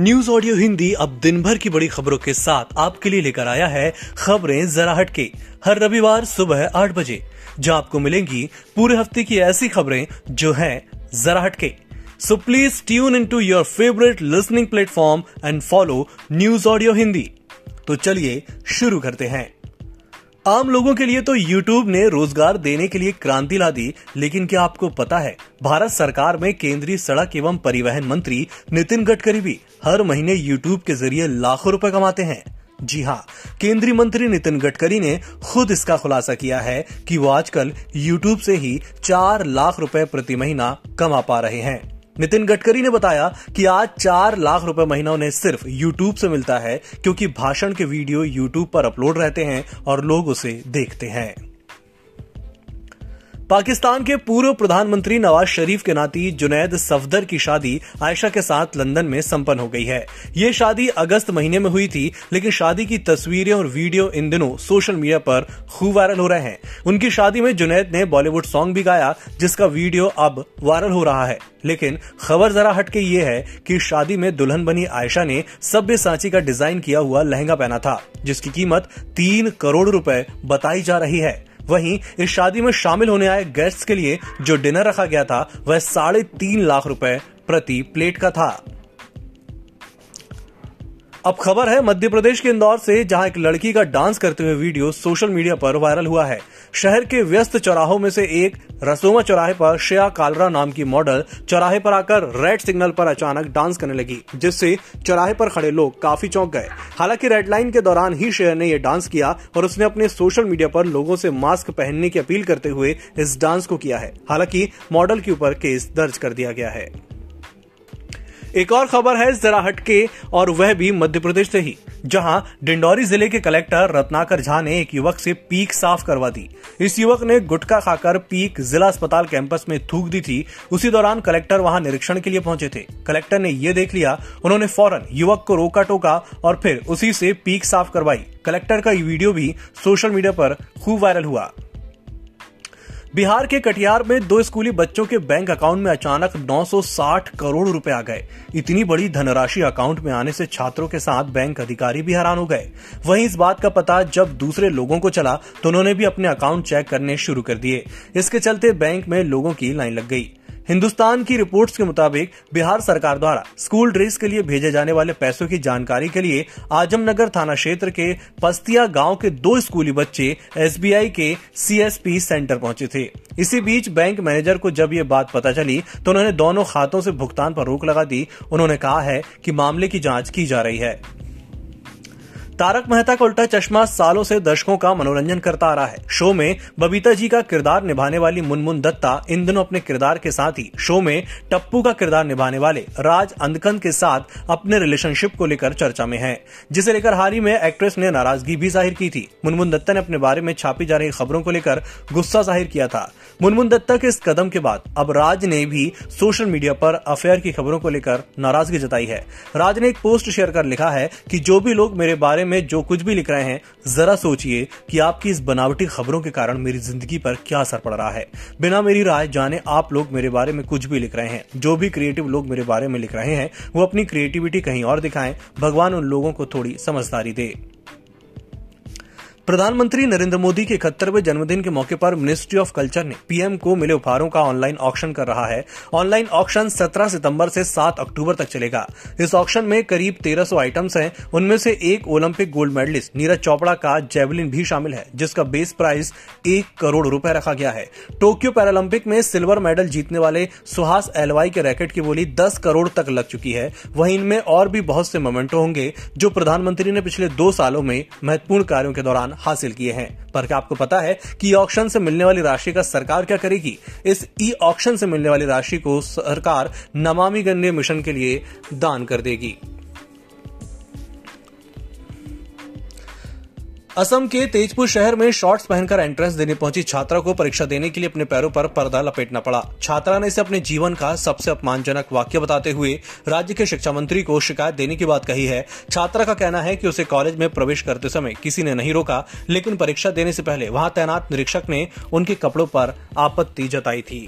News audio Hindi अब दिन भर की बड़ी खबरों के साथ आपके लिए लेकर आया है खबरें जरा हटके। हर रविवार सुबह आठ बजे जहाँ आपको मिलेंगी पूरे हफ़्ते की ऐसी खबरें जो हैं जरा हटके। So please tune in to your favourite listening platform and follow news audio Hindi तो चलिए शुरू करते हैं। आम लोगों के लिए तो YouTube ने रोज़गार देने के लिए क्रांति ला दी, लेकिन क्या आपको पता है, भारत सरकार में केंद्रीय सड़क एवं परिवहन मंत्री नितिन गडकरी भी हर महीने YouTube के ज़रिए लाखों रुपए कमाते हैं। जी हाँ केंद्रीय मंत्री नितिन गडकरी ने खुद इसका खुलासा किया है कि वो आजकल YouTube से ही चार लाख रुपए प्रति महीना कमा पा रहे हैं। नितिन गडकरी ने बताया कि आज चार लाख रुपए महीना उन्हें सिर्फ़ यूट्यूब से मिलता है, क्योंकि भाषण के वीडियो यूट्यूब पर अपलोड रहते हैं और लोग उसे देखते हैं। पाकिस्तान के पूर्व प्रधानमंत्री नवाज़ शरीफ के नाती जुनैद सफदर की शादी आयशा के साथ लंदन में संपन्न हो गई है। ये शादी अगस्त महीने में हुई थी, लेकिन शादी की तस्वीरें और वीडियो इन दिनों सोशल मीडिया पर खूब वायरल हो रहे हैं। उनकी शादी में जुनैद ने बॉलीवुड सॉन्ग भी गाया, जिसका वीडियो अब वायरल हो रहा है। लेकिन खबर जरा हटके ये है कि शादी में दुल्हन बनी आयशा ने सभ्य सांची का डिज़ाइन किया हुआ लहंगा पहना था, जिसकी कीमत तीन करोड़ रुपए बताई जा रही है। वहीं इस शादी में शामिल होने आए गेस्ट के लिए जो डिनर रखा गया था, वह साढ़े तीन लाख रुपए प्रति प्लेट का था। अब खबर है, मध्य प्रदेश के इंदौर से जहाँ एक लड़की का डांस करते हुए वीडियो सोशल मीडिया पर वायरल हुआ है। शहर के व्यस्त चौराहों में से एक रसोमा चौराहे पर श्रेया कालरा नाम की मॉडल चौराहे पर आकर रेड सिग्नल पर अचानक डांस करने लगी, जिससे चौराहे पर खड़े लोग काफ़ी चौंक गए। हालाँकि रेड लाइन के दौरान ही श्रेया ने यह डांस किया और उसने अपने सोशल मीडिया पर लोगों से मास्क पहनने की अपील करते हुए इस डांस को किया है। हालाँकि मॉडल के ऊपर केस दर्ज कर दिया गया है। एक और खबर है जरा हटके और वह भी मध्य प्रदेश से ही। जहाँ डिंडौरी ज़िले के कलेक्टर रत्नाकर झा ने एक युवक से पीक साफ़ करवा दी। इस युवक ने गुटखा खाकर पीक जिला अस्पताल कैंपस में थूक दी थी। उसी दौरान कलेक्टर वहाँ निरीक्षण के लिए पहुँचे थे। कलेक्टर ने ये देख लिया, उन्होंने फ़ौरन युवक को रोका टोका और फिर उसी से पीक साफ़ करवाई। कलेक्टर का ये वीडियो भी सोशल मीडिया पर खूब वायरल हुआ। बिहार के कटिहार में दो स्कूली बच्चों के बैंक अकाउंट में अचानक 960 करोड़ रुपए आ गए। इतनी बड़ी धनराशि अकाउंट में आने से छात्रों के साथ बैंक अधिकारी भी हैरान हो गए। वहीं इस बात का पता जब दूसरे लोगों को चला तो उन्होंने भी अपने अकाउंट चेक करने शुरू कर दिए। इसके चलते बैंक में लोगों की लाइन लग गई। हिंदुस्तान की रिपोर्ट्स के मुताबिक बिहार सरकार द्वारा स्कूल ड्रेस के लिए भेजे जाने वाले पैसों की जानकारी के लिए आजमनगर थाना क्षेत्र के पस्तिया गाँव के दो स्कूली बच्चे एसबीआई के सीएसपी सेंटर पहुँचे थे। इसी बीच बैंक मैनेजर को जब ये बात पता चली तो उन्होंने दोनों खातों से भुगतान पर रोक लगा दी। उन्होंने कहा है कि मामले की जाँच की जा रही है। तारक मेहता का उल्टा चश्मा सालों से दर्शकों का मनोरंजन करता आ रहा है। शो में बबीता जी का किरदार निभाने वाली मुनमुन दत्ता इन दिनों अपने किरदार के साथ ही शो में टप्पू का किरदार निभाने वाले राज अंधकंद के साथ अपने रिलेशनशिप को लेकर चर्चा में है, जिसे लेकर हाल ही में एक्ट्रेस ने नाराज़गी भी ज़ाहिर की थी। मुनमुन दत्ता ने अपने बारे में छापी जा रही खबरों को लेकर गुस्सा ज़ाहिर किया था। मुनमुन दत्ता के इस कदम के बाद अब राज ने भी सोशल मीडिया पर अफेयर की खबरों को लेकर नाराज़गी जताई है। राज ने एक पोस्ट शेयर कर लिखा है कि जो भी लोग मेरे बारे में जो कुछ भी लिख रहे हैं, जरा सोचिए कि आपकी इस बनावटी खबरों के कारण मेरी ज़िंदगी पर क्या असर पड़ रहा है। बिना मेरी राय जाने आप लोग मेरे बारे में कुछ भी लिख रहे हैं। जो भी क्रिएटिव लोग मेरे बारे में लिख रहे हैं, वो अपनी क्रिएटिविटी कहीं और दिखाएँ। भगवान उन लोगों को थोड़ी समझदारी दे। प्रधानमंत्री नरेंद्र मोदी के इकहत्तरवें जन्मदिन के मौके पर मिनिस्ट्री ऑफ़ कल्चर ने पीएम को मिले उपहारों का ऑनलाइन ऑक्शन कर रहा है। ऑनलाइन ऑक्शन 17 सितंबर से 7 अक्टूबर तक चलेगा। इस ऑक्शन में करीब 1300 आइटम्स हैं। उनमें से एक Olympic gold medallist Neeraj Chopra का जेवलिन भी शामिल है, जिसका बेस प्राइस एक करोड़ रुपए रखा गया है। टोक्यो पैरालंपिक में सिल्वर मेडल जीतने वाले सुहास एलवाई के रैकेट की बोली दस करोड़ तक लग चुकी है। वहीं इनमें और भी बहुत से मोमेंटो होंगे, जो प्रधानमंत्री ने पिछले दो सालों में महत्वपूर्ण कार्यों के दौरान हासिल किए हैं। पर क्या आपको पता है कि ऑक्शन से मिलने वाली राशि का सरकार क्या करेगी? इस ई ऑक्शन से मिलने वाली राशि को सरकार नमामि गंगे मिशन के लिए दान कर देगी। असम के तेजपुर शहर में शॉर्ट्स पहनकर एंट्रेंस देने पहुँची छात्रा को परीक्षा देने के लिए अपने पैरों पर पर्दा लपेटना पड़ा। छात्रा ने इसे अपने जीवन का सबसे अपमानजनक वाक्य बताते हुए राज्य के शिक्षा मंत्री को शिकायत देने की बात कही है। छात्रा का कहना है कि उसे कॉलेज में प्रवेश करते समय किसी ने नहीं रोका, लेकिन परीक्षा देने से पहले वहाँ तैनात निरीक्षक ने उनके कपड़ों पर आपत्ति जताई थी।